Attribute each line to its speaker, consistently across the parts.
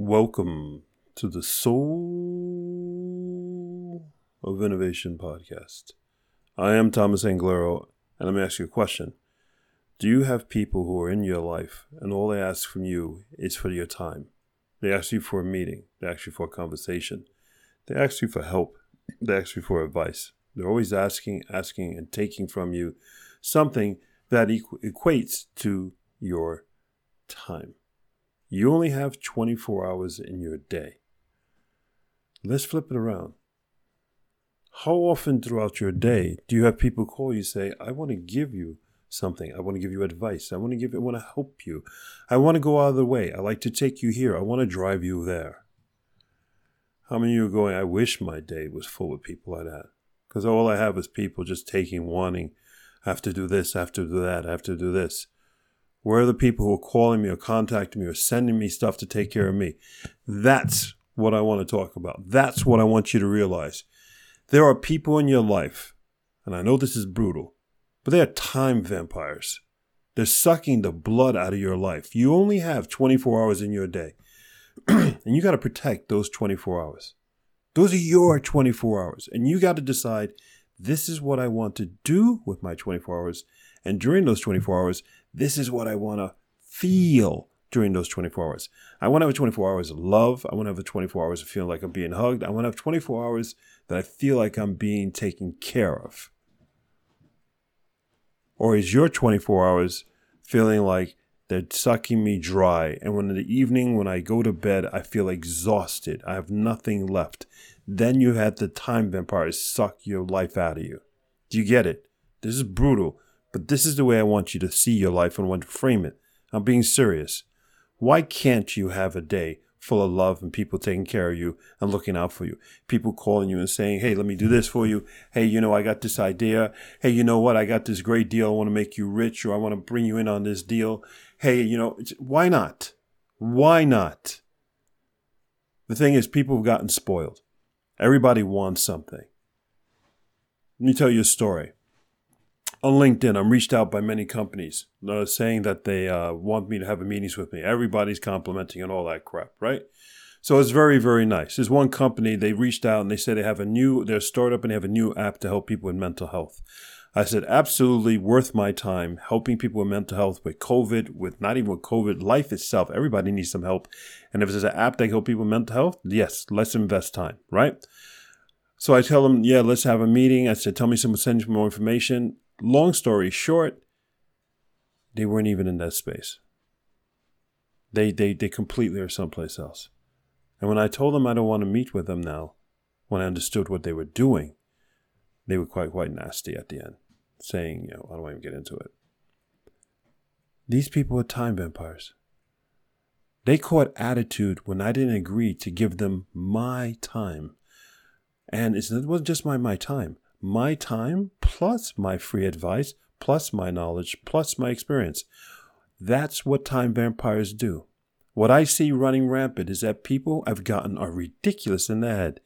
Speaker 1: Welcome to the Soul of Innovation podcast. I am Thomas Anglero, and going to ask you a question. Do you have people who are in your life and all they ask from you is for your time? They ask you for a meeting, they ask you for a conversation, they ask you for help, they ask you for advice. They're always asking, asking, and taking from you something that equ- equates to your time. You only have 24 hours in your day. Let's flip it around. How often throughout your day do you have people call you say, I want to give you something. I want to give you advice. I want to give I want to help you. I want to go out of the way. I like to take you here. I want to drive you there. How many of you are going, I wish my day was full of people like that? Because all I have is people just taking, wanting, I have to do this, I have to do that, I have to do this. Where are the people who are calling me or contacting me or sending me stuff to take care of me? That's what I want to talk about. That's what I want you to realize. There are people in your life, and I know this is brutal, but they are time vampires. They're sucking the blood out of your life. You only have 24 hours in your day, and you got to protect those 24 hours. Those are your 24 hours, and you got to decide this is what I want to do with my 24 hours. And during those 24 hours, this is what I want to feel during those 24 hours. I want to have 24 hours of love. I want to have 24 hours of feeling like I'm being hugged. I want to have 24 hours that I feel like I'm being taken care of. Or is your 24 hours feeling like they're sucking me dry? And when in the evening, when I go to bed, I feel exhausted. I have nothing left. Then you had the time vampires suck your life out of you. Do you get it? This is brutal. But this is the way I want you to see your life and want to frame it. I'm being serious. Why can't you have a day full of love and people taking care of you and looking out for you? People calling you and saying, Hey, let me do this for you. Hey, you know, I got this idea. Hey, you know what? I got this great deal. I want to make you rich or I want to bring you in on this deal. Hey, you know, why not? Why not? The thing is, people have gotten spoiled. Everybody wants something. Let me tell you a story on LinkedIn, I'm reached out by many companies uh, saying that they uh, want me to have meetings with me. Everybody's complimenting and all that crap, right? So it's very, very nice. There's one company, they reached out and they said they have a new, they're startup and they have a new app to help people with mental health. I said, absolutely worth my time helping people with mental health, with COVID, with not even with COVID, life itself. Everybody needs some help. And if there's an app that can help people with mental health, yes, let's invest time, right? So I tell them, yeah, let's have a meeting. I said, tell me some, send me more information long story short, they weren't even in that space. They, they, they completely are someplace else. And when I told them I don't want to meet with them now, when I understood what they were doing, they were quite, quite nasty at the end, saying, you know, I don't want to get into it. These people are time vampires. They caught attitude when I didn't agree to give them my time. And it wasn't just my, my time my time plus my free advice plus my knowledge plus my experience. That's what time vampires do. What I see running rampant is that people I've gotten are ridiculous in the head.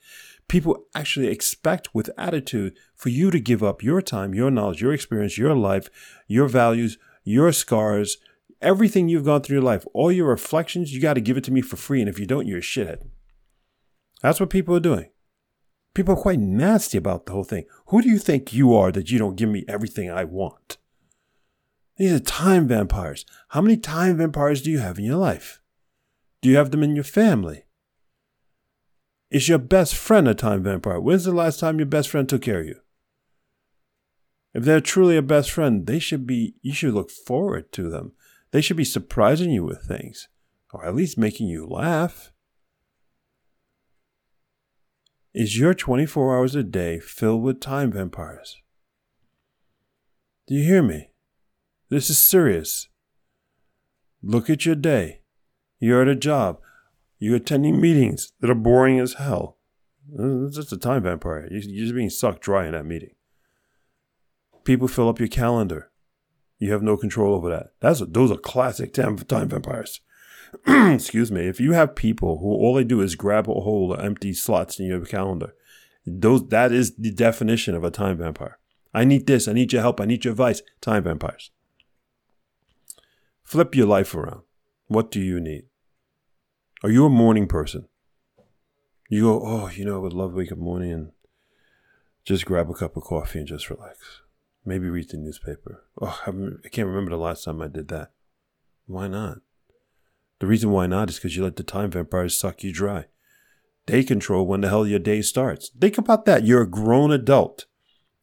Speaker 1: People actually expect with attitude for you to give up your time, your knowledge, your experience, your life, your values, your scars, everything you've gone through your life, all your reflections, you got to give it to me for free. And if you don't, you're a shithead. That's what people are doing. People are quite nasty about the whole thing. Who do you think you are that you don't give me everything I want? These are time vampires. How many time vampires do you have in your life? Do you have them in your family? Is your best friend a time vampire? When's the last time your best friend took care of you? If they're truly a best friend, they should be you should look forward to them. They should be surprising you with things, or at least making you laugh. Is your 24 hours a day filled with time vampires? Do you hear me? This is serious. Look at your day. You're at a job. You're attending meetings that are boring as hell. It's just a time vampire. You're just being sucked dry in that meeting. People fill up your calendar. You have no control over that. That's those are classic time, time vampires. excuse me, if you have people who all they do is grab a hold of empty slots in your calendar, those that is the definition of a time vampire. I need this, I need your help, I need your advice. Time vampires. Flip your life around. What do you need? Are you a morning person? You go, oh, you know, I would love to wake up morning and just grab a cup of coffee and just relax. Maybe read the newspaper. Oh, I, I can't remember the last time I did that. Why not? The reason why not is because you let the time vampires suck you dry. They control when the hell your day starts. Think about that. You're a grown adult.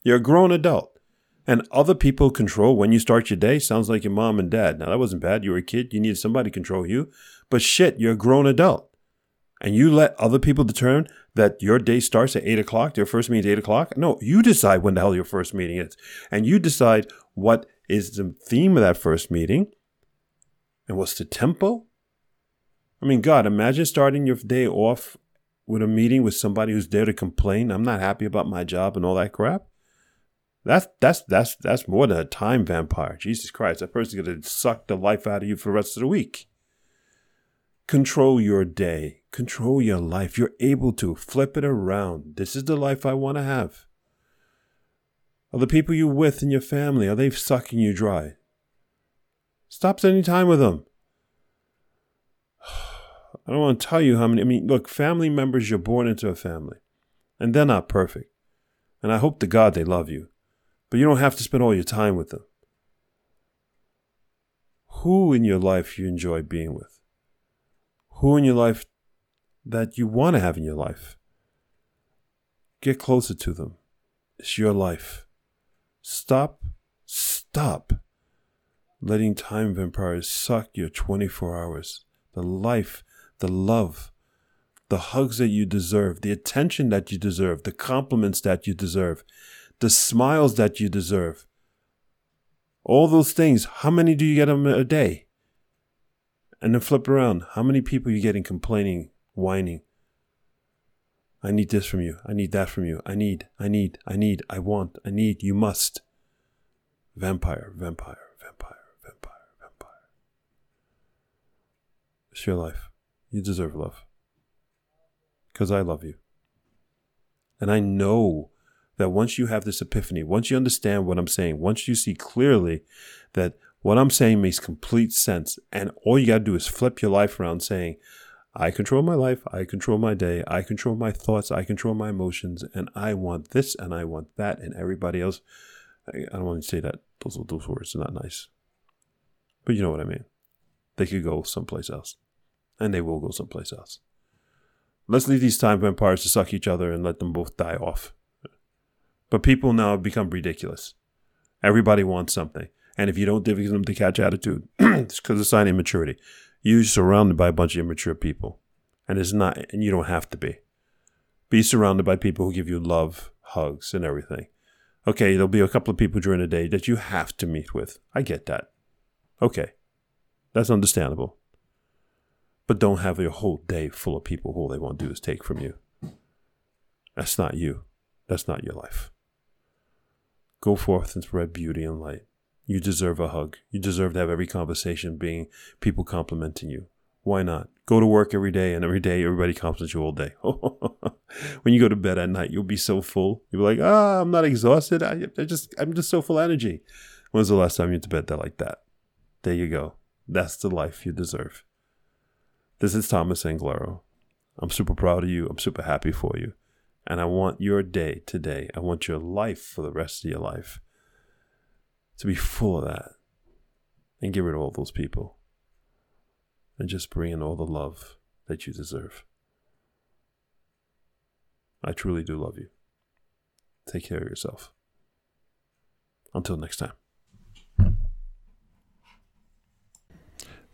Speaker 1: You're a grown adult. And other people control when you start your day. Sounds like your mom and dad. Now, that wasn't bad. You were a kid. You needed somebody to control you. But shit, you're a grown adult and you let other people determine that your day starts at eight o'clock, your first meeting at eight o'clock. No, you decide when the hell your first meeting is. And you decide what is the theme of that first meeting and what's the tempo. I mean, God, imagine starting your day off with a meeting with somebody who's there to complain. I'm not happy about my job and all that crap. That's that's that's that's more than a time vampire. Jesus Christ, that person's gonna suck the life out of you for the rest of the week. Control your day. Control your life. You're able to flip it around. This is the life I want to have. Are the people you're with in your family, are they sucking you dry? Stop spending time with them. I don't want to tell you how many. I mean, look, family members, you're born into a family, and they're not perfect. And I hope to God they love you, but you don't have to spend all your time with them. Who in your life you enjoy being with? who in your life that you want to have in your life. Get closer to them. It's your life. Stop, stop letting time vampires suck your 24 hours. The life, the love, the hugs that you deserve, the attention that you deserve, the compliments that you deserve, the smiles that you deserve. All those things, how many do you get them a day? And then flip around. How many people are you getting complaining, whining? I need this from you. I need that from you. I need, I need, I need, I want, I need, you must. Vampire, vampire, vampire, vampire, vampire. It's your life. You deserve love. Because I love you. And I know that once you have this epiphany, once you understand what I'm saying, once you see clearly that what I'm saying makes complete sense. And all you got to do is flip your life around saying, I control my life. I control my day. I control my thoughts. I control my emotions. And I want this and I want that. And everybody else, I, don't want to say that. Those, those words are not nice. But you know what I mean. They could go someplace else. And they will go someplace else. Let's leave these time vampires to suck each other and let them both die off. But people now have become ridiculous. Everybody wants something. And if you don't give them the catch attitude, it's because a sign of immaturity. You're surrounded by a bunch of immature people. And it's not, and you don't have to be. Be surrounded by people who give you love, hugs, and everything. Okay, there'll be a couple of people during the day that you have to meet with. I get that. Okay, that's understandable. But don't have your whole day full of people who all they want to do is take from you. That's not you. That's not your life. Go forth and spread beauty and light. You deserve a hug. You deserve to have every conversation being people complimenting you. Why not? Go to work every day and every day everybody compliments you all day. when you go to bed at night, you'll be so full. You'll be like, ah, I'm not exhausted. I, I just, I'm just so full of energy. When's the last time you went to bed that like that? There you go. That's the life you deserve. This is Thomas Anglero. I'm super proud of you. I'm super happy for you. And I want your day today. I want your life for the rest of your life to be full of that and get rid of all those people and just bring in all the love that you deserve. I truly do love you. Take care of yourself. Until next time.